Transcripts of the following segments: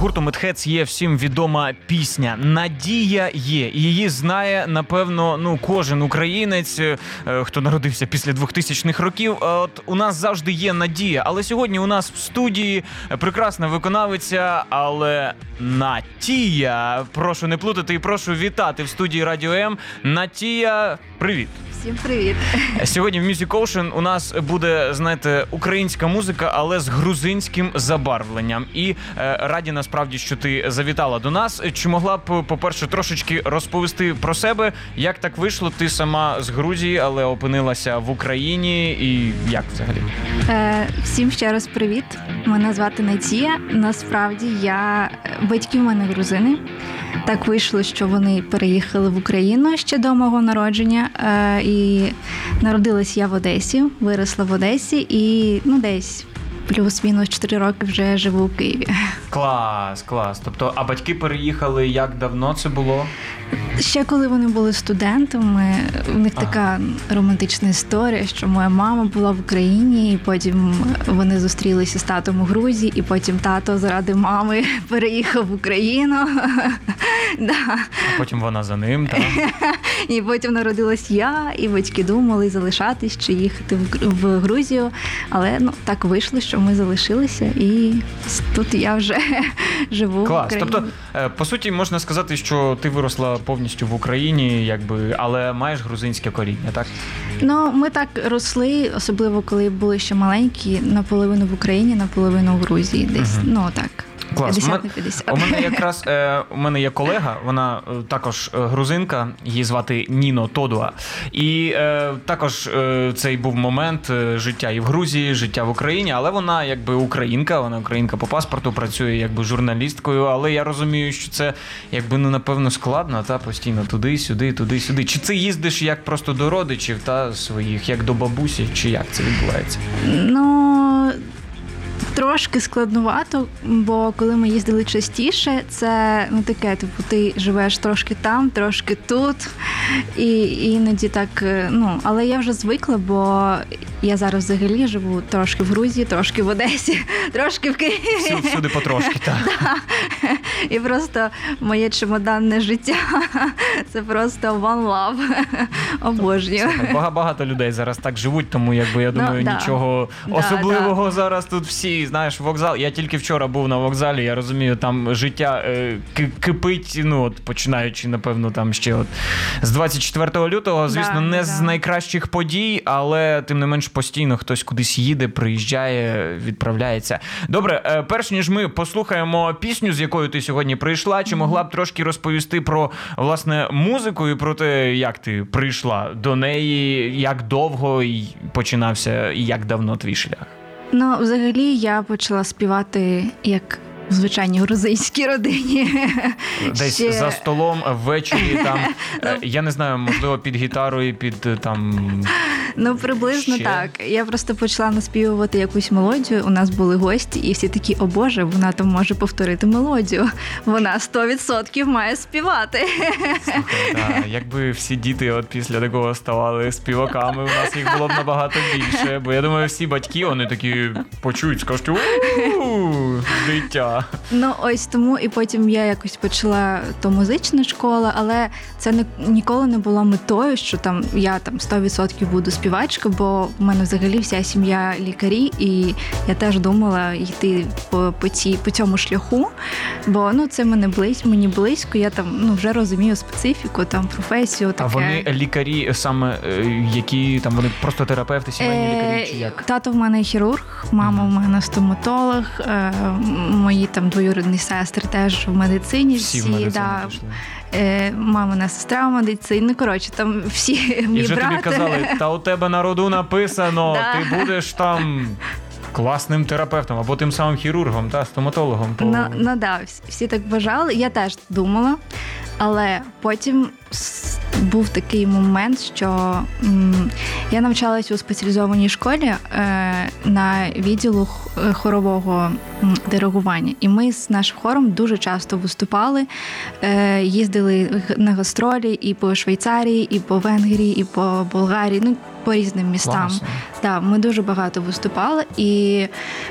гурту Медхец є всім відома пісня Надія є. І Її знає напевно ну кожен українець, е, хто народився після 2000-х років. От у нас завжди є надія. Але сьогодні у нас в студії прекрасна виконавиця, але Натія. Прошу не плутати і прошу вітати в студії Радіо М. Натія, привіт. Всім привіт. Сьогодні в Music Ocean у нас буде, знаєте, українська музика, але з грузинським забарвленням. І е, раді насправді, що ти завітала до нас. Чи могла б, по-перше, трошечки розповісти про себе, як так вийшло? Ти сама з Грузії, але опинилася в Україні, і як взагалі? Е, Всім ще раз привіт. Мене звати Надія. Насправді я батьки в мене грузини. Так вийшло, що вони переїхали в Україну ще до мого народження. Е, і народилась я в Одесі, виросла в Одесі і ну десь плюс-мінус 4 роки вже живу в Києві. Клас, клас. Тобто, а батьки переїхали як давно це було? Ще коли вони були студентами, у них ага. така романтична історія, що моя мама була в Україні, і потім вони зустрілися з татом у Грузії, і потім тато заради мами переїхав в Україну. да. А потім вона за ним. так? І потім народилась я, і батьки думали залишатись чи їхати в Грузію. Але ну так вийшло, що ми залишилися, і тут я вже живу. Клас. в Україні. Тобто, по суті, можна сказати, що ти виросла повністю в Україні, якби, але маєш грузинське коріння, так? Ну, ми так росли, особливо коли були ще маленькі, наполовину в Україні, наполовину в Грузії. Десь угу. ну так. Клас. 50 на 50. У мене якраз е, у мене є колега, вона е, також е, грузинка, її звати Ніно Тодуа. І е, також е, цей був момент е, життя і в Грузії, життя в Україні, але вона якби українка, вона українка по паспорту, працює якби журналісткою. Але я розумію, що це якби ну напевно складно, та постійно туди-сюди, туди-сюди. Чи це їздиш як просто до родичів та своїх, як до бабусі, чи як це відбувається? Ну трошки складнувато, бо коли ми їздили частіше, це ну таке, типу, ти живеш трошки там, трошки тут, і іноді так. Е, ну, але я вже звикла, бо я зараз взагалі живу трошки в Грузії, трошки в Одесі, трошки в Києві. Всюди, всюди потрошки, так. І просто моє чемоданне життя це просто one love. Обожнюю. Багато людей зараз так живуть, тому якби я ну, думаю, ну, нічого да, особливого да. зараз тут всі знаєш, вокзал. Я тільки вчора був на вокзалі. Я розумію, там життя е, кипить. Ну от починаючи, напевно, там ще от з 24 лютого, звісно, да, не да. з найкращих подій, але тим не менш постійно хтось кудись їде, приїжджає, відправляється. Добре, е, перш ніж ми послухаємо пісню, з якою ти сьогодні прийшла, чи могла б трошки розповісти про власне музику і про те, як ти прийшла до неї, як довго починався і як давно твій шлях? Ну, взагалі, я почала співати як в звичайній грузинській родині. Десь Ще... за столом ввечері там, е, я не знаю, можливо, під гітарою, під е, там. Ну, приблизно Ще? так. Я просто почала наспівувати якусь мелодію. У нас були гості, і всі такі, о Боже, вона там може повторити мелодію. Вона 100% має співати. Слухай, да. Якби всі діти от після такого ставали співаками, у нас їх було б набагато більше. Бо я думаю, всі батьки вони такі почують, скажуть, дитя. Ну ось тому і потім я якось почала то музична школа, але це не ніколи не було метою, що там я там 100% буду співачка, бо в мене взагалі вся сім'я лікарі, і я теж думала йти по по, ці, по цьому шляху. Бо ну це мене близько, мені близько. Я там ну вже розумію специфіку, там професію. Таке. А вони лікарі саме е, які там вони просто терапевти, сімейні е, лікарі чи як? Тато в мене хірург, мама в мене стоматолог. Мої там двоюрідні сестри теж в медицині. Всі, всі в да. Е, Мамина сестра в медицині. Ну, коротше, там всі мій І вже брат. тобі казали, та у тебе народу написано, ти будеш там. Класним терапевтом або тим самим хірургом та стоматологом. По... Ну, ну да, всі так бажали. Я теж думала, але потім був такий момент, що м, я навчалась у спеціалізованій школі е, на відділу е, хорового диригування. І ми з нашим хором дуже часто виступали, е, їздили на гастролі і по Швейцарії, і по Венгрії, і по Болгарії. Ну, по різним містам. Да, Ми дуже багато виступали, і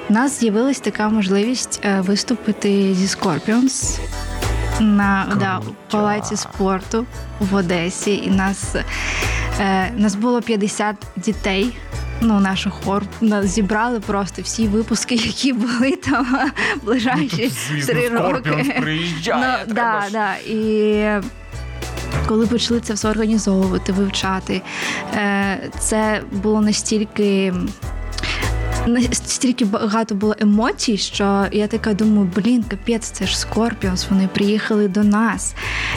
в нас з'явилась така можливість е, виступити зі Scorpions на да, палаці спорту в Одесі. І нас е, нас було 50 дітей. Ну, наш хор нас зібрали просто всі випуски, які були там ближайші ну, три роки. приїжджає. Ну, да, да. І коли почали це все організовувати, вивчати, е, це було настільки. Настільки багато було емоцій, що я така думаю, блін, капець, це ж Скорпіонс. Вони приїхали до нас,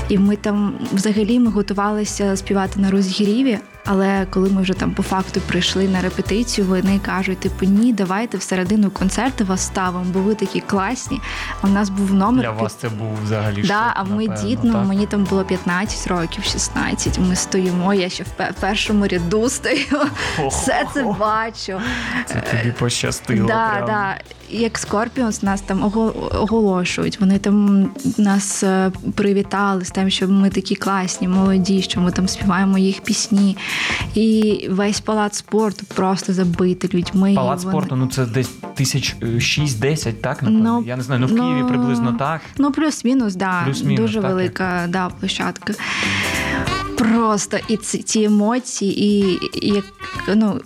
і ми там взагалі ми готувалися співати на розігріві. Але коли ми вже там по факту прийшли на репетицію, вони кажуть, типу, ні, давайте всередину концерту вас ставимо, бо ви такі класні. А в нас був номер. Для вас це був взагалі. Да, шок, А ми напевно, ну так? мені там було 15 років, 16, Ми стоїмо. Я ще в першому ряду стою. Все це бачу. Це тобі пощастило. Да, прям. да. Як Скорпіонс нас там оголошують. Вони там нас е, привітали з тим, що ми такі класні, молоді, що ми там співаємо їх пісні. І весь палац спорту просто забитий людьми. Палац вони... спорту, ну це десь тисяч е, шість-десять, так? Напевно? Ну, Я не знаю, ну в Києві ну, приблизно так. Ну, плюс-мінус, да. Плюс-мінус, Дуже так, велика да, площадка. Просто і ці, ці емоції, і як ну.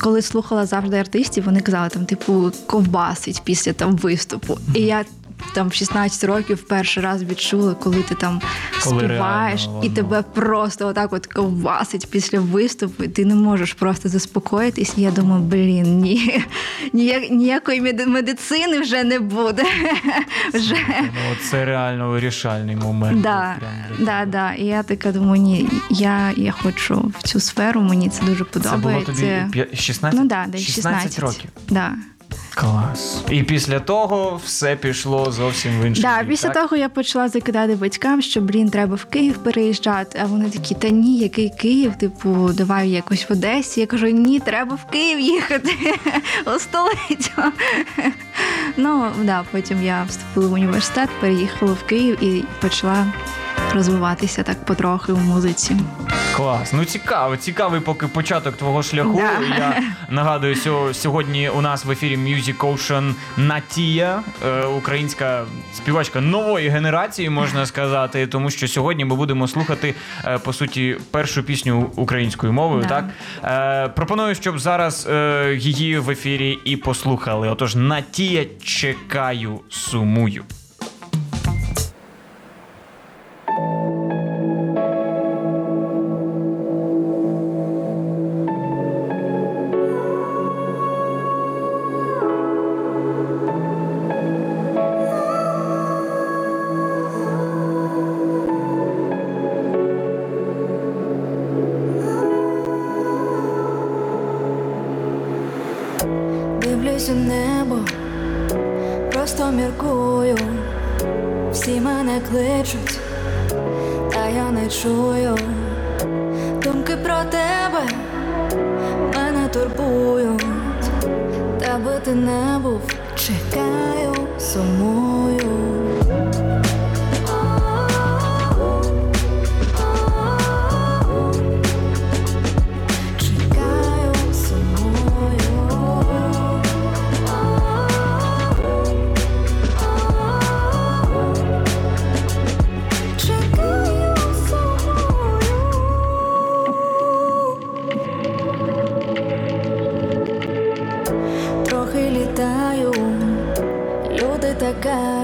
Коли слухала завжди артистів, вони казали там, типу, ковбасить після там виступу. І я там в 16 років перший раз відчула, коли ти там коли співаєш, реально, і тебе просто отак от ковбасить після виступу, і ти не можеш просто заспокоїтись. І я думаю, блін, ні, ніяк, ніякої медицини вже не буде. вже. Ну, Це реально вирішальний момент. Да, да, да. І я така думаю, ні, я я хочу в цю сферу, мені це дуже подобається. Це було тобі 16? Ну, да, 16, 16 років. Да. Клас. І після того все пішло зовсім в інший Да, бік, Після так? того я почала закидати батькам, що блін, треба в Київ переїжджати. А вони такі, та ні, який Київ? Типу, давай якось в Одесі. Я кажу, ні, треба в Київ їхати у столицю. Ну да, потім я вступила в університет, переїхала в Київ і почала розвиватися так потрохи в музиці. Клас, ну цікаво, цікавий поки початок твого шляху. Да. Я нагадую, сьогодні у нас в ефірі Music Ocean Натія, е, українська співачка нової генерації, можна сказати, тому що сьогодні ми будемо слухати е, по суті першу пісню українською мовою. Да. Так е, пропоную, щоб зараз її в ефірі і послухали. Отож, Натія, чекаю, сумую.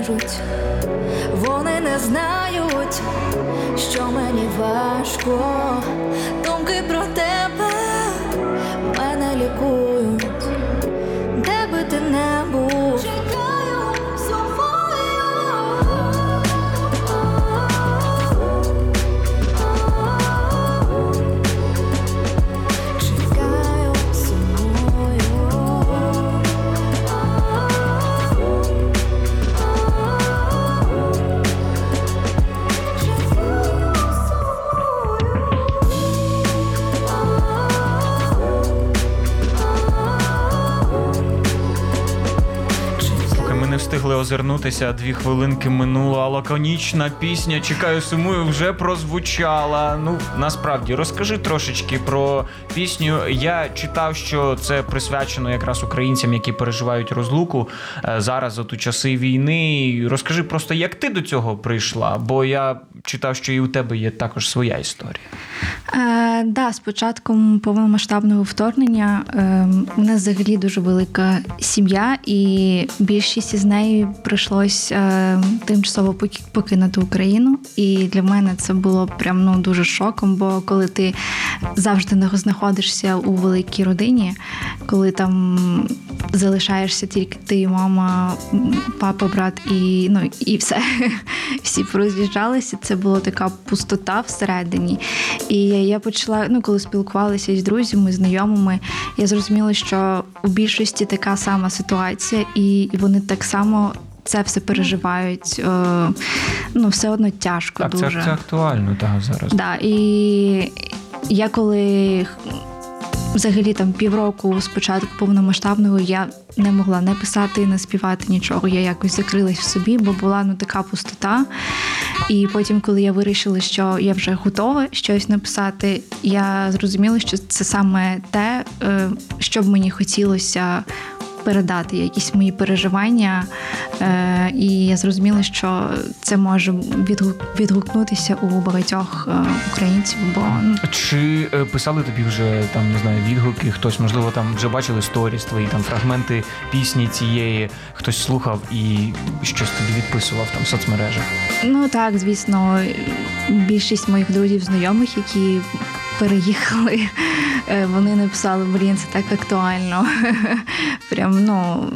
Кажуть, вони не знають, що мені важко, озирнутися. Дві хвилинки минуло, а лаконічна пісня Чекаю, сумую вже прозвучала. Ну насправді розкажи трошечки про пісню. Я читав, що це присвячено якраз українцям, які переживають розлуку е, зараз, от у часи війни. Розкажи просто, як ти до цього прийшла, бо я читав, що і у тебе є також своя історія. Е, да, з початком повномасштабного вторгнення е, у нас взагалі дуже велика сім'я, і більшість із неї прийшлось е, тимчасово покинути Україну. І для мене це було прям ну дуже шоком. Бо коли ти завжди знаходишся у великій родині, коли там залишаєшся тільки ти, мама, папа, брат і ну і все, всі пороз'їжджалися. Це була така пустота всередині. І я почала, ну коли спілкувалася з друзями, знайомими, я зрозуміла, що у більшості така сама ситуація, і вони так само. Це все переживають, е, ну все одно тяжко. Так, дуже. Це, це актуально так, зараз. Да, І я коли взагалі там півроку спочатку повномасштабного я не могла не писати, не співати нічого. Я якось закрилась в собі, бо була ну така пустота. І потім, коли я вирішила, що я вже готова щось написати, я зрозуміла, що це саме те, е, що б мені хотілося передати якісь мої переживання, е, і я зрозуміла, що це може відгукнутися у багатьох е, українців. Бо ну, чи е, писали тобі вже там не знаю відгуки? Хтось можливо там вже бачили сторіс твої там фрагменти пісні цієї, хтось слухав і щось тобі відписував там в соцмережах? Ну так, звісно, більшість моїх друзів, знайомих, які переїхали. Е, вони написали, блін, це так актуально. Прям ну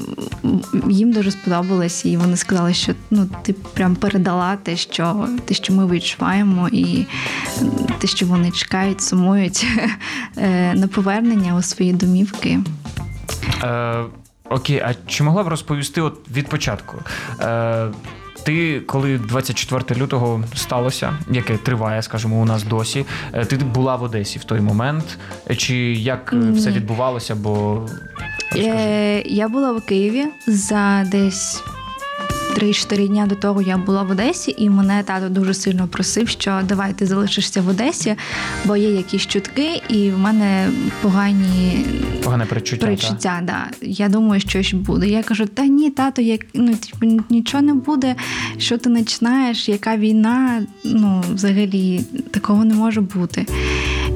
їм дуже сподобалось, і вони сказали, що ну ти прям передала те, що те, що ми відчуваємо, і те, що вони чекають, сумують е, на повернення у свої домівки. Е, Окей, а чи могла б розповісти от від початку? Ти, коли 24 лютого сталося, яке триває, скажімо, у нас досі, е, ти була в Одесі в той момент? Чи як Ні. все відбувалося? Бо Е, я була в Києві за десь 3-4 дня до того я була в Одесі, і мене тато дуже сильно просив, що давай ти залишишся в Одесі, бо є якісь чутки, і в мене погані погане перечуття. перечуття да. Я думаю, що щось буде. Я кажу, та ні, тато, як ну типу, нічого не буде. Що ти починаєш? Яка війна? Ну, взагалі такого не може бути.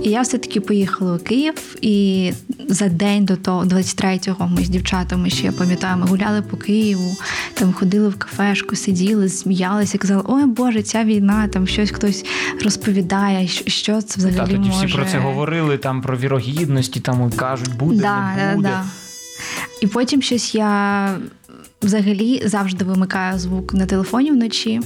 І я все-таки поїхала у Київ, і за день до того, 23-го, ми з дівчатами ще я пам'ятаю, ми гуляли по Києву, там ходили в кафешку, сиділи, сміялися, казали, ой Боже, ця війна, там щось хтось розповідає, що це взагалі. Так, тоді може... всі про це говорили, там про вірогідності, там кажуть, буде, да, не буде. Да, да. І потім щось я взагалі завжди вимикаю звук на телефоні вночі.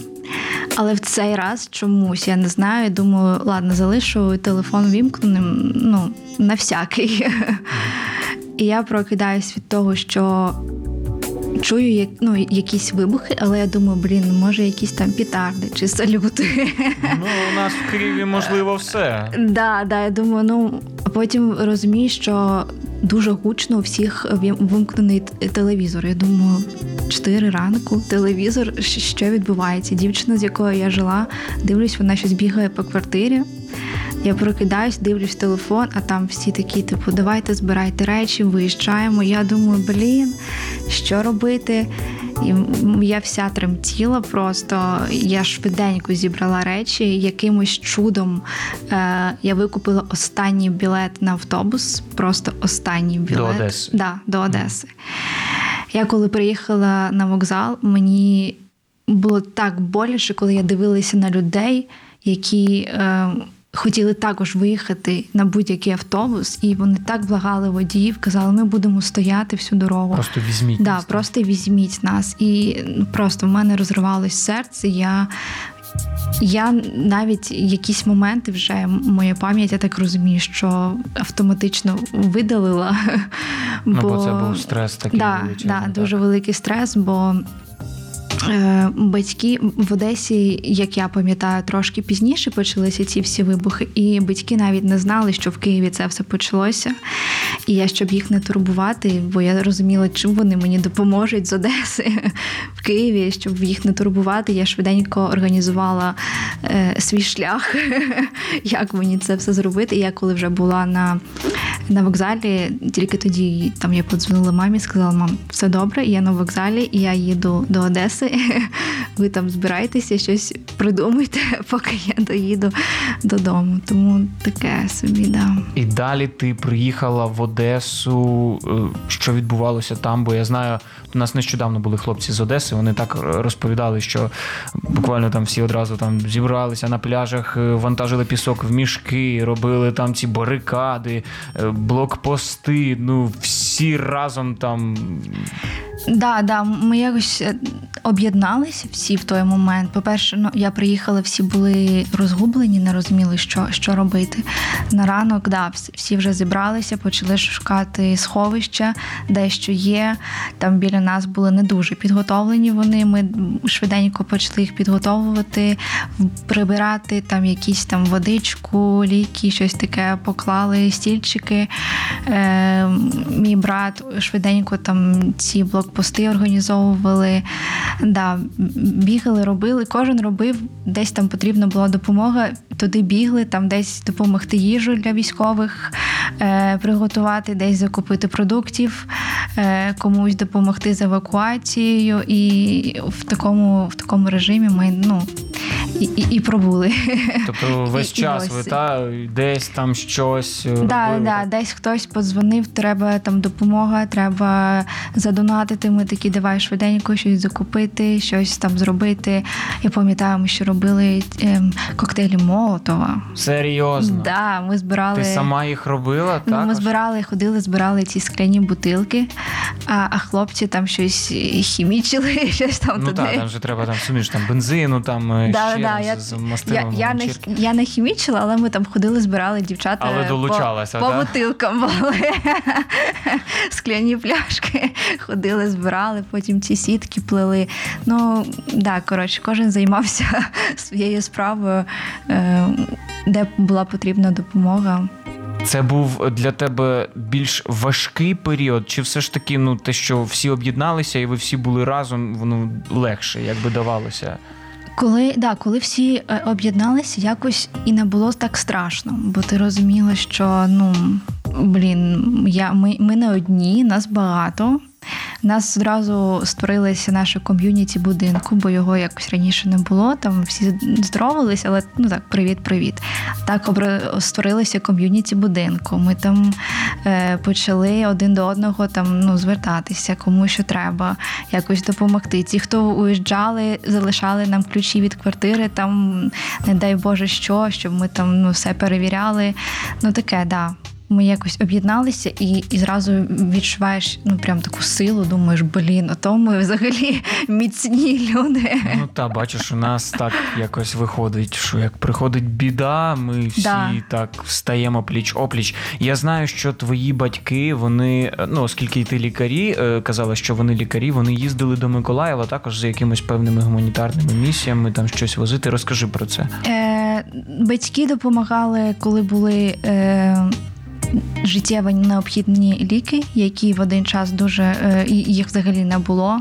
Але в цей раз чомусь я не знаю. Думаю, ладно, залишу телефон вімкненим, ну, на всякий. І я прокидаюсь від того, що чую як, ну, якісь вибухи, але я думаю, блін, може, якісь там пітарди чи салюти. Ну, у нас в Києві можливо все. Да, да, я думаю, ну а потім розумію, що дуже гучно у всіх вимкнений телевізор. Я думаю, 4 ранку телевізор, що відбувається? Дівчина, з якою я жила, дивлюсь, вона щось бігає по квартирі. Я прокидаюсь, дивлюсь телефон, а там всі такі, типу, давайте збирайте речі, виїжджаємо. Я думаю, блін, що робити? І Я вся тремтіла просто. Я швиденько зібрала речі. Якимось чудом е, я викупила останній білет на автобус, просто останній білет до Одеси. Да, до Одеси. Я коли приїхала на вокзал, мені було так боляче, коли я дивилася на людей, які. Е, хотіли також виїхати на будь-який автобус, і вони так благали водіїв, казали, ми будемо стояти всю дорогу. Просто візьміть да, нас. Просто візьміть нас. І ну, просто в мене розривалось серце. Я я навіть якісь моменти вже моя пам'ять, я так розумію, що автоматично видалила. Ну, бо, бо це був стрес такий да, величезний. Да, дуже великий стрес, бо батьки в Одесі, як я пам'ятаю, трошки пізніше почалися ці всі вибухи, і батьки навіть не знали, що в Києві це все почалося. І я, щоб їх не турбувати, бо я розуміла, чим вони мені допоможуть з Одеси в Києві, щоб їх не турбувати, я швиденько організувала е, свій шлях, як мені це все зробити. І я коли вже була на на вокзалі, тільки тоді там я подзвонила мамі, сказала, мам, все добре, я на вокзалі, і я їду до Одеси. Ви там збираєтеся, щось придумайте, поки я доїду додому. Тому таке собі, да. І далі ти приїхала в Одесу. Е, що відбувалося там? Бо я знаю, у нас нещодавно були хлопці з Одеси. Вони так розповідали, що буквально там всі одразу там зібралися на пляжах, е, вантажили пісок в мішки, робили там ці барикади, е, блокпости. Ну всі разом там. Да, да, ми якось е, об'єдналися всі в той момент. По-перше, ну я приїхала, всі були розгублені, не розуміли, що що робити. На ранок, да, всі вже зібралися, почали шукати сховища, де що є. Там біля нас були не дуже підготовлені. Вони ми швиденько почали їх підготовувати, прибирати там якісь там водичку, ліки, щось таке поклали, стільчики. Е, Мій брат швиденько там ці блокпости організовували. Да, Бігали, робили, кожен робив, десь там потрібна була допомога. Туди бігли, там десь допомогти їжу для військових, е, приготувати, десь закупити продуктів, е, комусь допомогти з евакуацією. І в такому в такому режимі ми ну, і і, і пробули. Тобто весь і, час і ви та десь там щось. Е, да, робили, да, Десь хтось подзвонив, треба там допомога, треба задонатити. Ми такі давай швиденько щось закупити, щось там зробити. Я пам'ятаю, ми ще робили ем, коктейлі Молотова. Серйозно? Да, ми збирали. Ти сама їх робила? Ну, також? Ми збирали, ходили, збирали ці скляні бутилки, а а хлопці там щось хімічили, щось там ну, туди. Так, там вже треба там суміш там бензину, там е, да, да, я, з я, я, не, я не хімічила, але ми там ходили, збирали дівчата. Але долучалася, по, да? по бутилкам були скляні пляшки. Ходили, збирали, потім ці сітки плели. Ну, да, коротше, кожен займався своєю справою, е, де була потрібна допомога. Це був для тебе більш важкий період, чи все ж таки, ну те, що всі об'єдналися і ви всі були разом, воно легше, як би давалося? Коли да, коли всі е, об'єдналися, якось і не було так страшно, бо ти розуміла, що ну блін, я ми, ми не одні, нас багато. У нас одразу створилося наше ком'юніті будинку, бо його якось раніше не було. Там всі здоровилися, але ну так, привіт-привіт. Так створилося ком'юніті будинку. Ми там е, почали один до одного там ну звертатися, кому що треба, якось допомогти. Ті, хто уїжджали, залишали нам ключі від квартири, там не дай Боже що, щоб ми там ну все перевіряли. Ну таке, да. Ми якось об'єдналися і і зразу відчуваєш ну прям таку силу. Думаєш, блін, ото ми взагалі міцні люди. Ну та бачиш, у нас так якось виходить, що як приходить біда, ми всі да. так встаємо пліч опліч. Я знаю, що твої батьки, вони ну оскільки ти лікарі, е, казали, що вони лікарі, вони їздили до Миколаєва також за якимись певними гуманітарними місіями, там щось возити. Розкажи про це. Е, Батьки допомагали, коли були. Е, життєво необхідні ліки, які в один час дуже е, їх взагалі не було.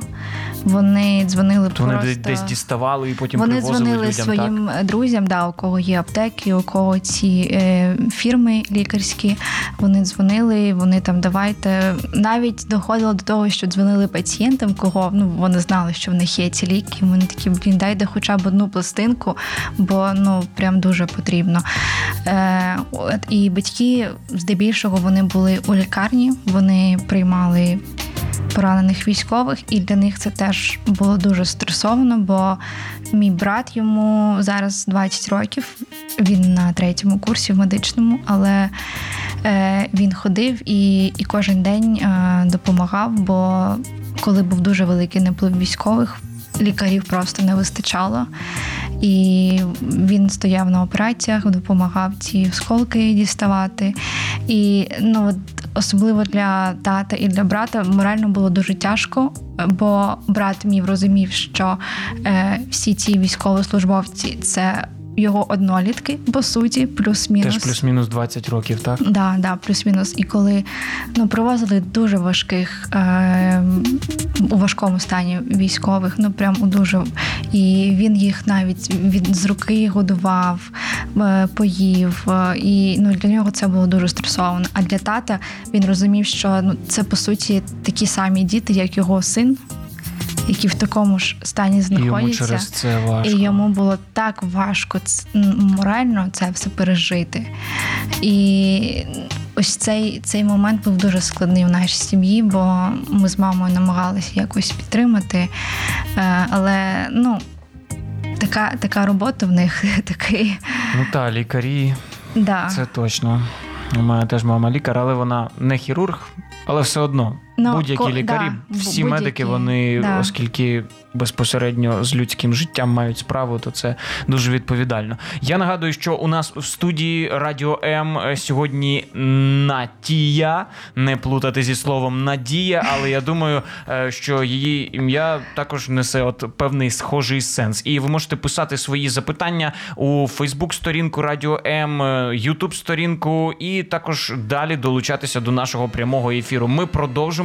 Вони дзвонили То просто... Вони десь діставали і потім вони привозили дзвонили людям, своїм так? друзям, да, у кого є аптеки, у кого ці е, фірми лікарські. Вони дзвонили, вони там давайте навіть доходило до того, що дзвонили пацієнтам, кого ну вони знали, що в них є ці ліки. Вони такі блін, дайте хоча б одну пластинку, бо ну прям дуже потрібно. Е, от, І батьки здебільшого вони були у лікарні, вони приймали поранених військових, і для них це теж було дуже стресовано, бо мій брат йому зараз 20 років. Він на третьому курсі в медичному, але е, він ходив і і кожен день е, допомагав. Бо коли був дуже великий наплив військових, лікарів просто не вистачало. і він стояв на операціях, допомагав ці осколки діставати. І ну, от, особливо для тата і для брата морально було дуже тяжко, бо брат мій розумів, що е, всі ці військовослужбовці це його однолітки, по суті, плюс-мінус. Теж плюс-мінус 20 років, так? Да, да, плюс-мінус. І коли ну, привозили дуже важких е, у важкому стані військових, ну прям у дуже. І він їх навіть від з руки годував, е, поїв. Е, і ну, для нього це було дуже стресовано. А для тата він розумів, що ну, це по суті такі самі діти, як його син які в такому ж стані знаходяться. Йому через це важко. І йому було так важко морально це все пережити. І ось цей цей момент був дуже складний в нашій сім'ї, бо ми з мамою намагалися якось підтримати. Е, але ну, така така робота в них такий. Ну так, лікарі. Да. Це точно. У мене теж мама лікар, але вона не хірург, але все одно Ну, Будь-які ко, лікарі, да, всі будь-які, медики, вони, да. оскільки безпосередньо з людським життям мають справу, то це дуже відповідально. Я нагадую, що у нас в студії Радіо М сьогодні Натія, не плутати зі словом Надія, але я думаю, е, що її ім'я також несе от певний схожий сенс. І ви можете писати свої запитання у Фейсбук-сторінку Радіо М, Ютуб-сторінку, і також далі долучатися до нашого прямого ефіру. Ми продовжимо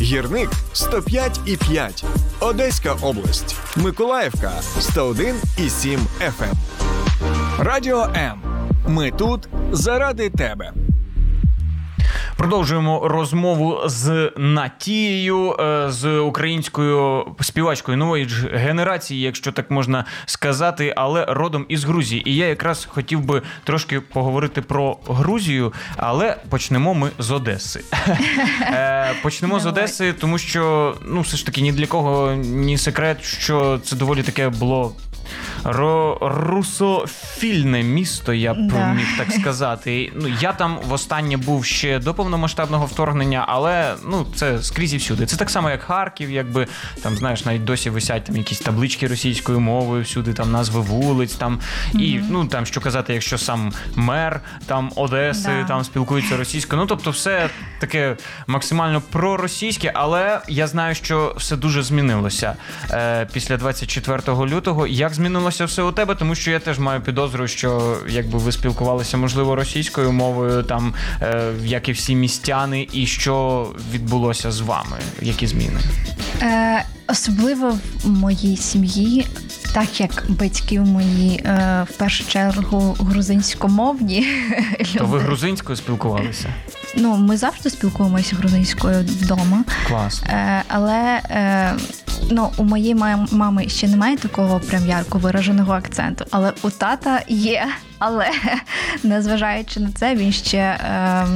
Гірник 105,5. Одеська область. Миколаївка 101,7 FM. Радіо М. Ми тут заради тебе. Продовжуємо розмову з Натією, е, з українською співачкою нової генерації, якщо так можна сказати, але родом із Грузії. І я якраз хотів би трошки поговорити про Грузію, але почнемо ми з Одеси. Е, почнемо з Одеси, тому що ну все ж таки ні для кого ні секрет, що це доволі таке було русофільне місто, я б да. міг так сказати. Ну я там востаннє був ще до повномасштабного вторгнення, але ну це скрізь і всюди. Це так само, як Харків, якби там знаєш, навіть досі висять там якісь таблички російською мовою, всюди там назви вулиць, там mm-hmm. і ну там що казати, якщо сам мер там Одеси да. там спілкується російською. Ну тобто, все таке максимально проросійське, але я знаю, що все дуже змінилося е, після 24 лютого. Як змінилося все у тебе, тому що я теж маю підозру, що якби ви спілкувалися, можливо, російською мовою, там е, як і всі містяни, і що відбулося з вами? Які зміни? Е, Особливо в моїй сім'ї, так як батьки мої е, в першу чергу грузинськомовні. То ви грузинською спілкувалися? Ну, ми завжди спілкуємося грузинською вдома. Клас. Е, Але е, ну, у моєї мами ще немає такого прям ярко вираженого акценту, але у тата є. Але незважаючи на це, він ще е,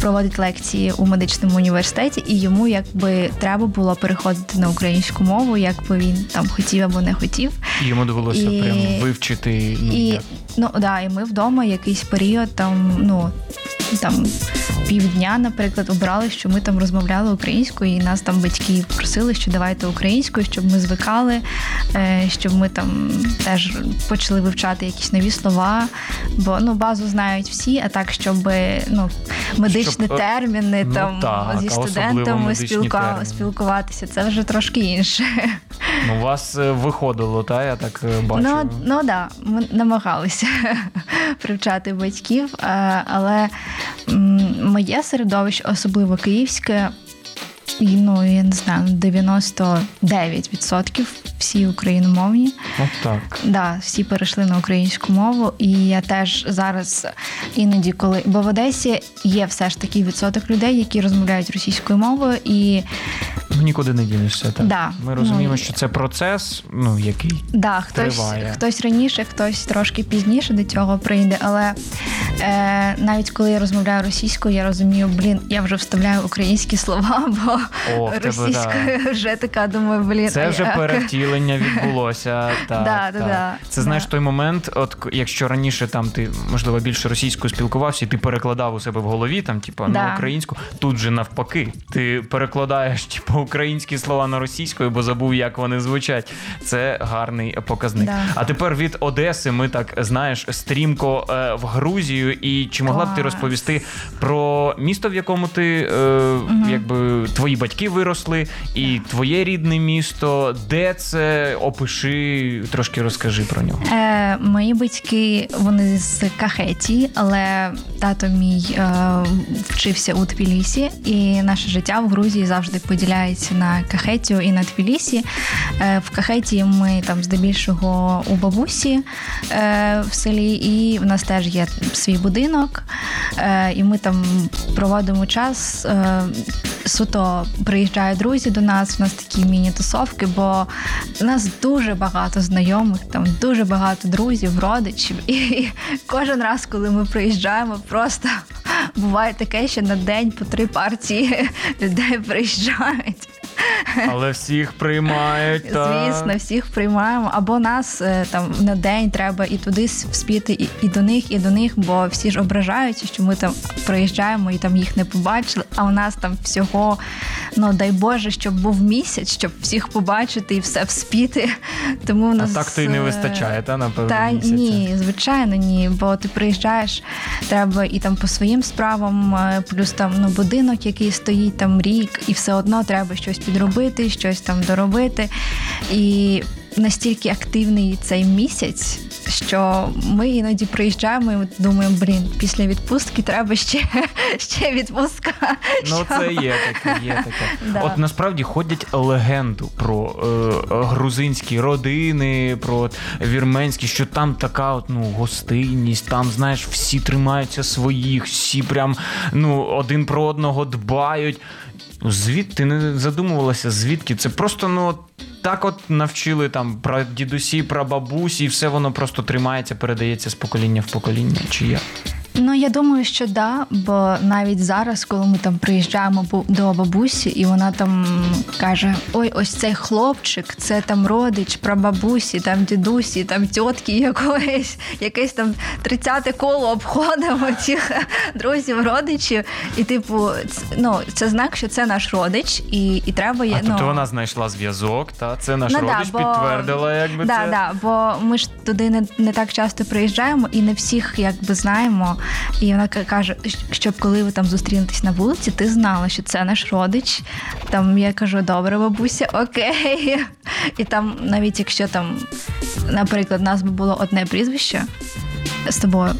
проводить лекції у медичному університеті, і йому якби треба було переходити на українську мову, якби він там хотів або не хотів. Йому довелося і, прям вивчити. Ну, і, ну да, і ми вдома якийсь період там, ну там півдня, наприклад, обрали, що ми там розмовляли українською, і нас там батьки просили, що давайте українською, щоб ми звикали, щоб ми там теж почали вивчати якісь нові слова. Бо ну базу знають всі, а так, щоб ну медичні щоб, е, терміни ну, там так, зі студентами спілка, спілкуватися, це вже трошки інше. Ну, у вас е, виходило, та я так бачу. Ну ну да, ми намагалися привчати батьків, але моє середовище, особливо київське, ну я не знаю, 99% всі україномовні. От так. Да, всі перейшли на українську мову, і я теж зараз іноді, коли бо в Одесі є все ж такий відсоток людей, які розмовляють російською мовою, і Ну, нікуди не дінешся. Так? Да. Ми розуміємо, ну, що це процес, ну який да, хтось, триває. хтось раніше, хтось трошки пізніше до цього прийде. Але е, навіть коли я розмовляю російською, я розумію, блін, я вже вставляю українські слова, бо О, російською да. вже така думаю, блін. Це вже як? перевтілення відбулося. Так, да, так. Да, Це знаєш той момент, от якщо раніше там ти можливо більше російською спілкувався, і ти перекладав у себе в голові, там, типу, на українську, тут же навпаки, ти перекладаєш типу, українські слова на російською, бо забув, як вони звучать. Це гарний показник. Да. А тепер від Одеси ми так знаєш стрімко е, в Грузію. І чи могла б ти розповісти про місто, в якому ти е, угу. якби твої батьки виросли, і твоє рідне місто, де це опиши, трошки розкажи про нього. Е, Мої батьки вони з Кахеті, але тато мій е, вчився у Тбілісі, і наше життя в Грузії завжди поділяється на Кахетію і на Тбілісі. Е, В Кахеті ми там здебільшого у бабусі е, в селі, і в нас теж є свій будинок, е, і ми там проводимо час. Е, суто приїжджають друзі до нас. У нас такі міні-тусовки, бо у нас дуже багато знайомих, там дуже багато друзів, родичів. І кожен раз, коли ми приїжджаємо, просто буває таке, що на день по три партії людей приїжджають. Але всіх приймають. Та... Звісно, всіх приймаємо. Або нас е, там на день треба і туди вспіти, і, і до них, і до них, бо всі ж ображаються, що ми там приїжджаємо і там їх не побачили. А у нас там всього, ну дай Боже, щоб був місяць, щоб всіх побачити і все вспіти. Тому у нас а так то й не е, вистачає, та напевно. Та місяця. ні, звичайно, ні. Бо ти приїжджаєш, треба і там по своїм справам, е, плюс там ну будинок, який стоїть там рік, і все одно треба щось підробити, щось там доробити. І настільки активний цей місяць, що ми іноді приїжджаємо і думаємо, блін, після відпустки треба ще ще відпустка. Ну що? це є таке, є таке. Да. От насправді ходять легенду про е, грузинські родини, про вірменські, що там така от, ну, гостинність, там, знаєш, всі тримаються своїх, всі прям ну, один про одного дбають. Звідти не задумувалася, звідки це просто ну так от навчили там про дідусі, про бабусі, і все воно просто тримається, передається з покоління в покоління. Чи як? Ну я думаю, що да, бо навіть зараз, коли ми там приїжджаємо до бабусі, і вона там каже: Ой, ось цей хлопчик, це там родич, прабабусі, там дідусі, там тітки якоїсь, якесь там 30-те коло обходимо цих друзів, родичів. І, типу, ну це знак, що це наш родич, і і треба є. А, тобто ну... вона знайшла зв'язок, та це наш ну, родич да, бо... підтвердила, якби да, це. Да, бо ми ж туди не, не так часто приїжджаємо і не всіх якби знаємо. І вона каже, щоб коли ви там зустрінетесь на вулиці, ти знала, що це наш родич. Там я кажу, добре, бабуся, окей. І там, навіть якщо там, наприклад, у нас би було одне прізвище з тобою.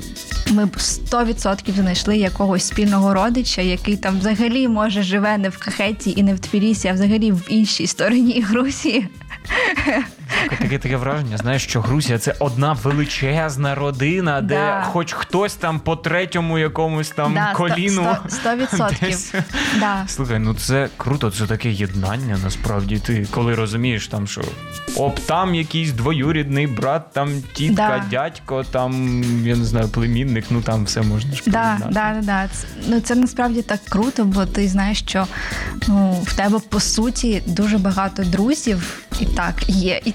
Ми б 100% знайшли якогось спільного родича, який там взагалі може живе не в Кахеті і не в Тбілісі, а взагалі в іншій стороні Грузії. Таке таке враження, знаєш, що Грузія це одна величезна родина, де да. хоч хтось там по третьому якомусь там да, коліну. Сто відсотків. Да. Слухай, ну це круто, це таке єднання. Насправді ти коли розумієш, там що оп, там якийсь двоюрідний брат, там тітка, дядько, там я не знаю, племінник, ну там все можна ж да, да, да, Ну це насправді так круто, бо ти знаєш, що ну в тебе по суті дуже багато друзів і так є. І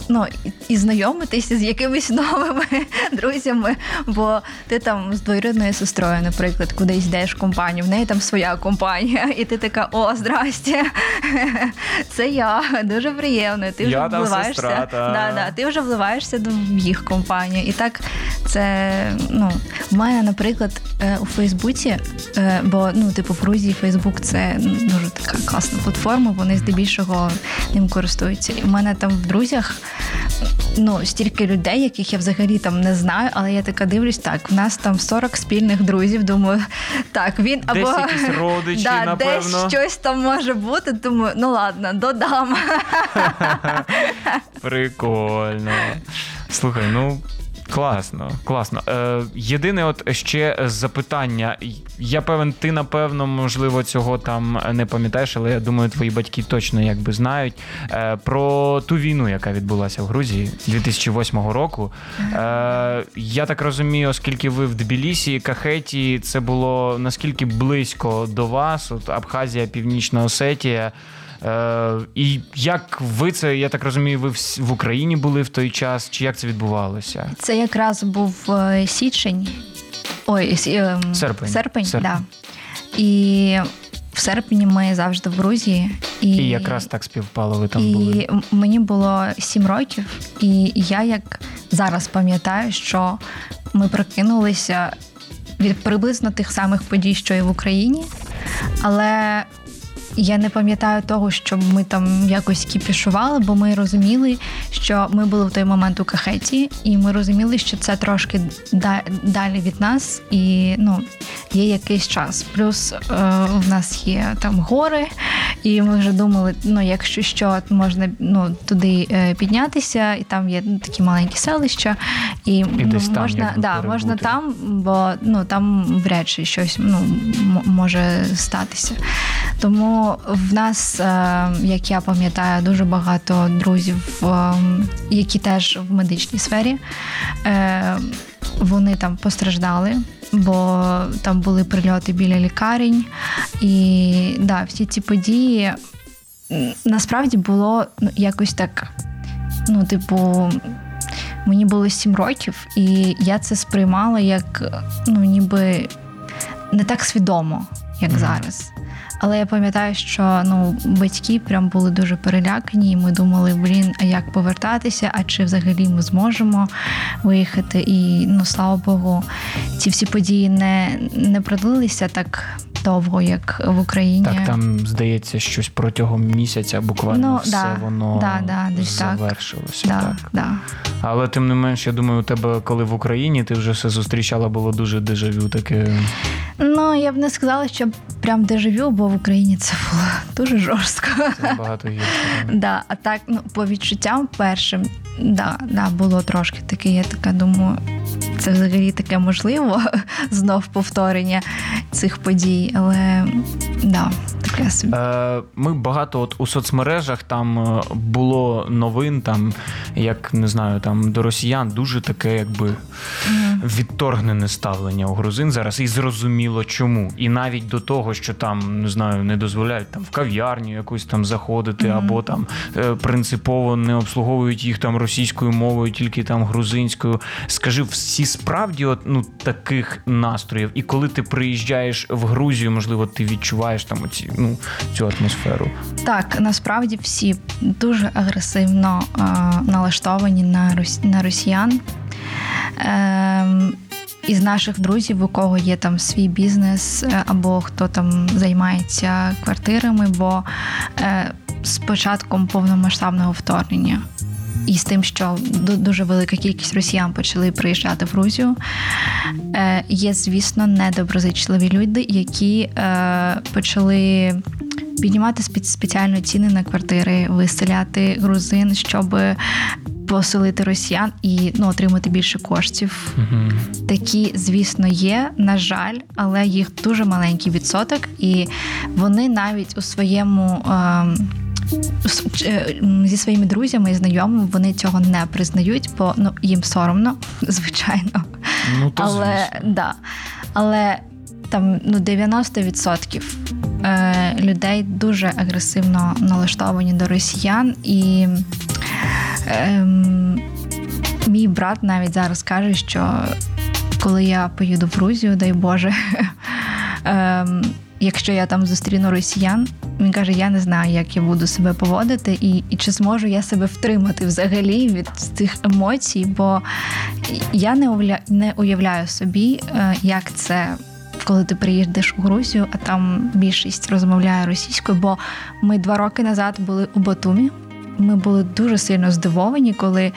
ну, і, знайомитися з якимись новими друзями, бо ти там з двоюрідною сестрою, наприклад, кудись йдеш в компанію, в неї там своя компанія, і ти така: о, здрасте, це я, дуже приємно. Ти вже я вливаєшся. Сестра, та... да, да, ти вже вливаєшся до їх компанію. І так це ну, в мене, наприклад, е, у Фейсбуці, е, бо ну, типу, в Грузії Фейсбук це дуже така класна платформа, вони здебільшого ним користуються. І в мене там в друзях ну, стільки людей, яких я взагалі там не знаю, але я така дивлюсь, так, в нас там 40 спільних друзів. Думаю, так, він або десь якісь родичі, да, напевно. десь щось там може бути. Думаю, ну ладно, додам. Прикольно. Слухай, ну Класно, класно. Е, Єдине, от ще запитання. Я певен, ти напевно, можливо, цього там не пам'ятаєш, але я думаю, твої батьки точно якби знають е, про ту війну, яка відбулася в Грузії 2008 року. Е, Я так розумію, оскільки ви в Тбілісі, Кахеті, це було наскільки близько до вас, от Абхазія, Північна Осетія. Е, І як ви це, я так розумію, ви в Україні були в той час? Чи як це відбувалося? Це якраз був е, січень. Ой, ем, серпень. Серпень, серпень. Да. І в серпні ми завжди в Грузії. І і якраз так співпало, ви там і були. І мені було сім років, і я як зараз пам'ятаю, що ми прокинулися від приблизно тих самих подій, що і в Україні. Але я не пам'ятаю того, щоб ми там якось кіпішували, бо ми розуміли, що ми були в той момент у кахеті, і ми розуміли, що це трошки далі від нас, і ну є якийсь час. Плюс е, в нас є там гори, і ми вже думали, ну якщо що, можна ну туди е, піднятися, і там є ну, такі маленькі селища, і, і ну, можна там, да, можна там, бо ну там вряд чи щось ну може статися. Тому в нас, е, як я пам'ятаю, дуже багато друзів, е, які теж в медичній сфері. Е, вони там постраждали, бо там були прильоти біля лікарень. І да, всі ці події насправді було ну, якось так, ну, типу, мені було сім років, і я це сприймала як ну, ніби не так свідомо, як mm-hmm. зараз. Але я пам'ятаю, що ну батьки прям були дуже перелякані, і ми думали, блін, а як повертатися, а чи взагалі ми зможемо виїхати? І ну слава Богу, ці всі події не, не продлилися так. Довго, як в Україні, так там здається, щось протягом місяця буквально ну, все да, воно да, да, десь завершилося. Да, так. Да. Але тим не менш, я думаю, у тебе, коли в Україні, ти вже все зустрічала, було дуже дежавю таке. Ну я б не сказала, що прям дежавю, бо в Україні це було дуже жорстко. Це багато гірше. Да, а так, ну по відчуттям першим, да, да, було трошки таке. Я така думаю, це взагалі таке можливо знов повторення цих подій, але да, таке собі. Е, Ми багато от у соцмережах там е, було новин, там як не знаю, там до росіян дуже таке, якби. Відторгнене ставлення у грузин зараз, і зрозуміло чому. І навіть до того, що там не знаю, не дозволяють там в кав'ярню якусь там заходити, mm. або там е, принципово не обслуговують їх там російською мовою, тільки там грузинською. Скажи, всі справді от, ну, таких настроїв, і коли ти приїжджаєш в Грузію, можливо, ти відчуваєш там оці, ну, цю атмосферу. Так, насправді всі дуже агресивно е, налаштовані на рос... на росіян. Е, із наших друзів, у кого є там свій бізнес, е, або хто там займається квартирами, бо е, з початком повномасштабного вторгнення і з тим, що дуже велика кількість росіян почали приїжджати в Грузію. Е, є, звісно, недоброзичливі люди, які е, почали піднімати спеціально ціни на квартири, виселяти грузин, щоб поселити росіян і ну, отримати більше коштів. uh Такі, звісно, є, на жаль, але їх дуже маленький відсоток, і вони навіть у своєму. Е, зі своїми друзями і знайомими вони цього не признають, бо ну їм соромно, звичайно. Ну, то Але да. Але там ну 90% е, людей дуже агресивно налаштовані до росіян, і е, мій брат навіть зараз каже, що коли я поїду в Грузію, дай Боже. Е, якщо я там зустріну росіян, він каже: Я не знаю, як я буду себе поводити, і і чи зможу я себе втримати взагалі від цих емоцій, бо я не уявля... не уявляю собі, е, як це. Коли ти приїдеш у Грузію, а там більшість розмовляє російською, бо ми два роки назад були у Батумі. Ми були дуже сильно здивовані, коли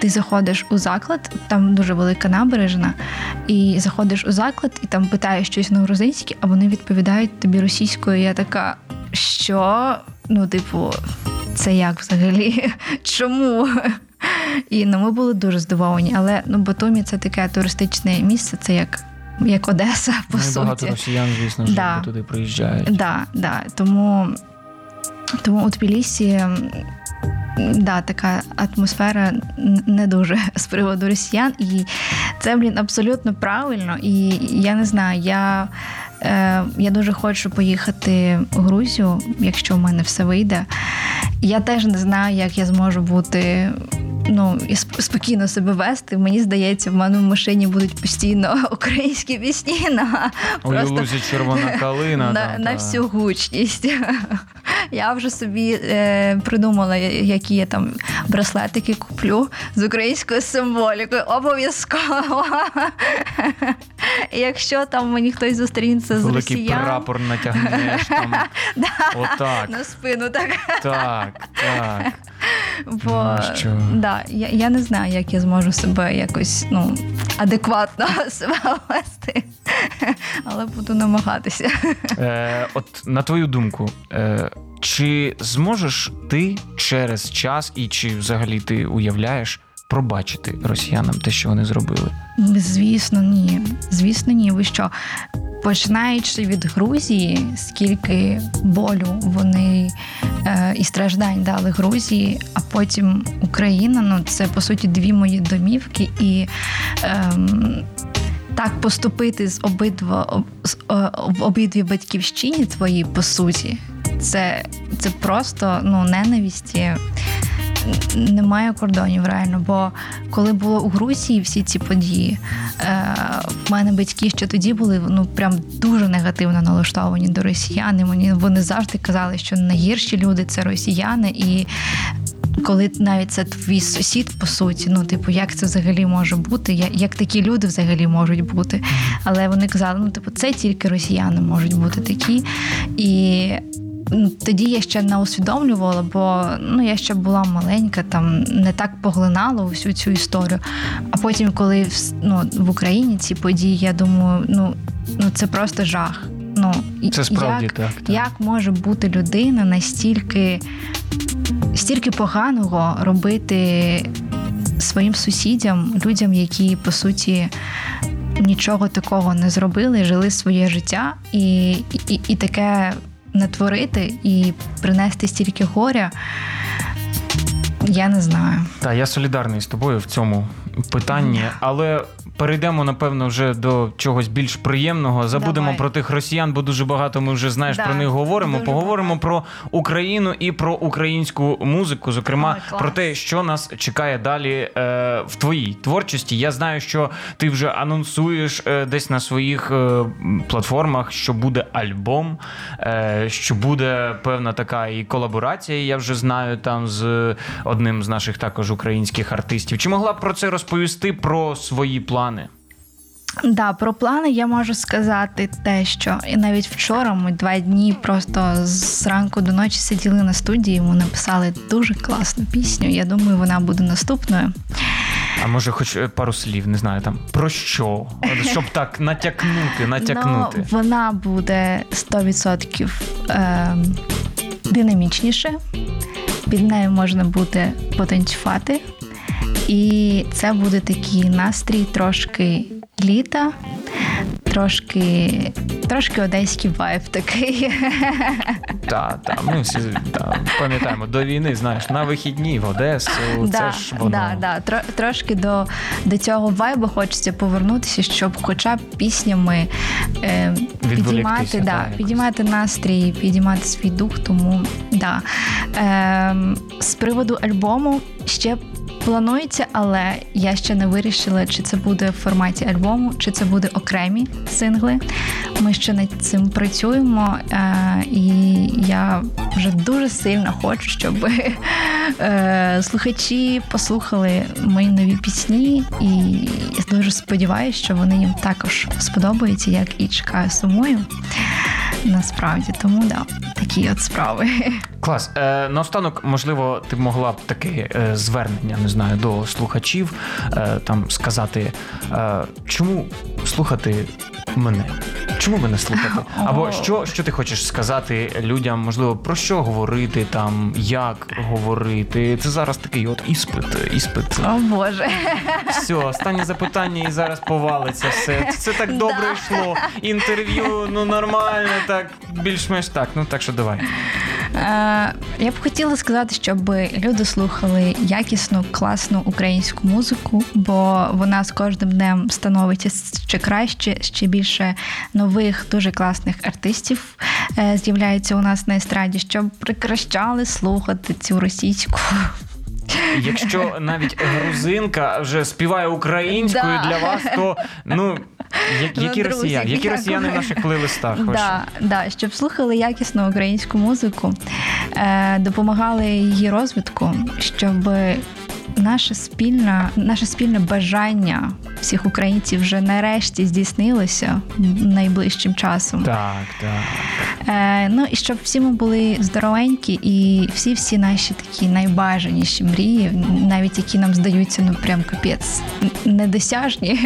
ти заходиш у заклад, там дуже велика набережна, і заходиш у заклад, і там питаєш щось на грузинське, а вони відповідають тобі російською. Я така, що? Ну, типу, це як взагалі? Чому? І ну, ми були дуже здивовані. Але ну, Батумі це таке туристичне місце, це як як Одеса, по ну, суті. Багато росіян, звісно, да. туди приїжджають. Да, да. Тому тому у Тбілісі да, така атмосфера не дуже з приводу росіян. І це, блін, абсолютно правильно. І я не знаю, я. Е, я дуже хочу поїхати в Грузію, якщо в мене все вийде. Я теж не знаю, як я зможу бути ну і спокійно себе вести. Мені здається, в мене в машині будуть постійно українські пісні на просто лузі червона калина на, там, на всю гучність. Я вже собі е, придумала, які я там браслетики куплю з українською символікою. Обов'язково. Якщо там мені хтось зустрінеться з Великий прапор натягнеш там. Отак. На спину так. Так, так. Бо ну, да, я я не знаю, як я зможу себе якось ну, адекватно себе вести, але буду намагатися. Е, От на твою думку, е, чи зможеш ти через час і чи взагалі ти уявляєш? Пробачити росіянам те, що вони зробили? Звісно, ні. Звісно, ні. Ви що? Починаючи від Грузії, скільки болю вони і страждань дали Грузії, а потім Україна. Ну це по суті дві мої домівки, і Ем, так поступити з обидва з, обидві батьківщині твої по суті, це це просто ну ненависті немає кордонів реально. Бо коли було у Грузії всі ці події, е, в мене батьки ще тоді були ну прям дуже негативно налаштовані до росіян. І Мені вони завжди казали, що найгірші люди це росіяни і. Коли навіть це твій сусід, по суті, ну типу, як це взагалі може бути? Як такі люди взагалі можуть бути? Але вони казали, ну типу, це тільки росіяни можуть бути такі. І тоді я ще не усвідомлювала, бо ну я ще була маленька, там не так поглинала всю цю історію. А потім, коли ну, в Україні ці події, я думаю, ну ну це просто жах. Ну це справді як, так, так. Як може бути людина настільки стільки поганого робити своїм сусідям, людям, які по суті. Нічого такого не зробили, жили своє життя, і і, і таке натворити і принести стільки горя. Я не знаю. Так, я солідарний з тобою в цьому питанні, але перейдемо, напевно, вже до чогось більш приємного. Забудемо Давай. про тих росіян, бо дуже багато ми вже знаєш да, про них говоримо. Поговоримо багато. про Україну і про українську музику, зокрема Ой, про те, що нас чекає далі е, в твоїй творчості. Я знаю, що ти вже анонсуєш е, десь на своїх е, платформах, що буде альбом, е, що буде певна така і колаборація. Я вже знаю там з одним з наших також українських артистів. Чи могла б про це розповісти про свої плани? Да, про плани я можу сказати те, що і навіть вчора ми два дні просто з ранку до ночі сиділи на студії. Ми написали дуже класну пісню. Я думаю, вона буде наступною. А може, хоч е, пару слів, не знаю там про що, щоб так натякнути, натякнути. Ну, Вона буде 100% е, динамічніше. Під нею можна буде потанцювати. І це буде такий настрій трошки літа, трошки трошки одеський вайб такий. Так, так, ми всі та, пам'ятаємо до війни, знаєш, на вихідні в Одесу. Да, це ж воно. Да, да. Тро, трошки до до цього вайбу хочеться повернутися, щоб хоча б піснями е, підіймати да, підіймати настрій, підіймати свій дух. Тому да. Е, з приводу альбому ще Планується, але я ще не вирішила, чи це буде в форматі альбому, чи це буде окремі сингли. Ми ще над цим працюємо, е, і я вже дуже сильно хочу, щоб е, слухачі послухали мої нові пісні, і я дуже сподіваюся, що вони їм також сподобаються, як і чекаю сумою. Насправді, тому да, такі от справи. Клас. Е, Наостанок, можливо, ти могла б таке е, звернення, не знаю, до слухачів е, там сказати, е, чому слухати мене? Чому би не слухати? Або що що ти хочеш сказати людям? Можливо, про що говорити там, як говорити? Це зараз такий от іспит, іспит. О Боже. Все, останнє запитання і зараз повалиться все. Це так добре йшло. Інтерв'ю, ну нормально, так більш-менш так. Ну так що давай. Е, я б хотіла сказати, щоб люди слухали якісну, класну українську музику, бо вона з кожним днем становиться ще краще, ще більше нових, дуже класних артистів е, з'являється у нас на естраді, щоб прикращали слухати цю російську. Якщо навіть грузинка вже співає українською да. для вас, то ну які ну, росіяни, які росіяни в наших плейлистах? Да, да, щоб слухали якісну українську музику, е, допомагали її розвитку, щоб наше спільне, наше спільне бажання всіх українців вже нарешті здійснилося найближчим часом. Так, так. Е, Ну і щоб всі ми були здоровенькі, і всі всі наші такі найбажаніші мрії, навіть які нам здаються, ну прям капець недосяжні,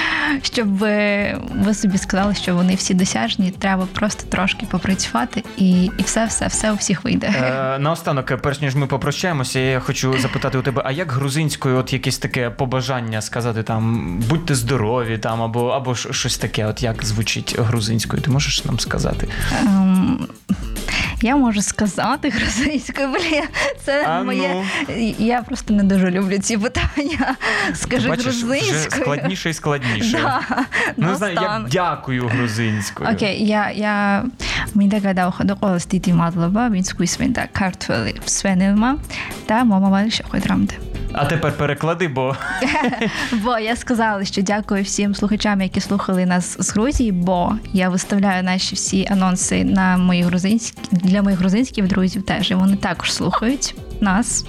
щоб ви собі сказали, що вони всі досяжні, треба просто трошки попрацювати, і і все, все, все у всіх вийде. Е, Наостанок, перш ніж ми попрощаємося, я хочу запитати у тебе: а як грузинською, от якесь таке побажання сказати там будьте здорові там, або або щось таке, от як звучить грузинською. Ти можеш нам сказати? Um... Я можу сказати грузинською, бля, це а моє. Ну. Я просто не дуже люблю ці питання. Скажи грузинською. Складніше і складніше. Да, ну, знаю, я дякую грузинською. Окей, я я мені гадав ходоколос діти мадлоба, він скуй свинта, картвели свенилма та мама валіша ходрамде. А тепер переклади, бо бо я сказала, що дякую всім слухачам, які слухали нас з Грузії. Бо я виставляю наші всі анонси на мої грузинські для моїх грузинських друзів. Теж і вони також слухають нас.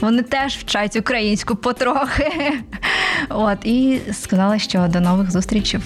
Вони теж вчать українську потрохи. От і сказала, що до нових зустрічей.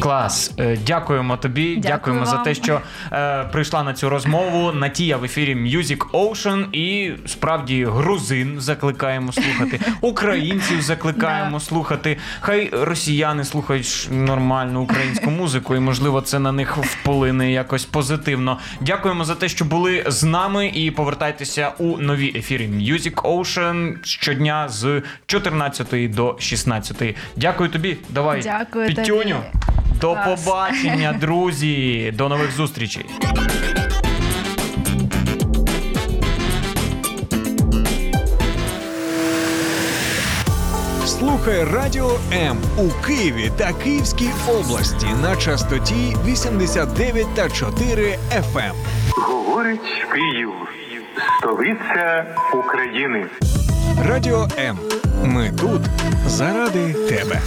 Клас, е, дякуємо тобі. Дякую Дякуємо вам. за те, що е, прийшла на цю розмову. Натія в ефірі Music Ocean і справді грузин закликаємо слухати, українців закликаємо слухати. Хай росіяни слухають нормальну українську музику, і можливо це на них вплине якось позитивно. Дякуємо за те, що були з нами, і повертайтеся у нові ефірі Music Ocean щодня з 14 до 16. Дякую тобі. Давай Дякую тобі. До Клас. побачення, друзі! До нових зустрічей! Слухай Радіо М у Києві та Київській області на частоті 89 та 4 FM. Говорить Київ, столиця України. Радіо М. Ми тут заради тебе.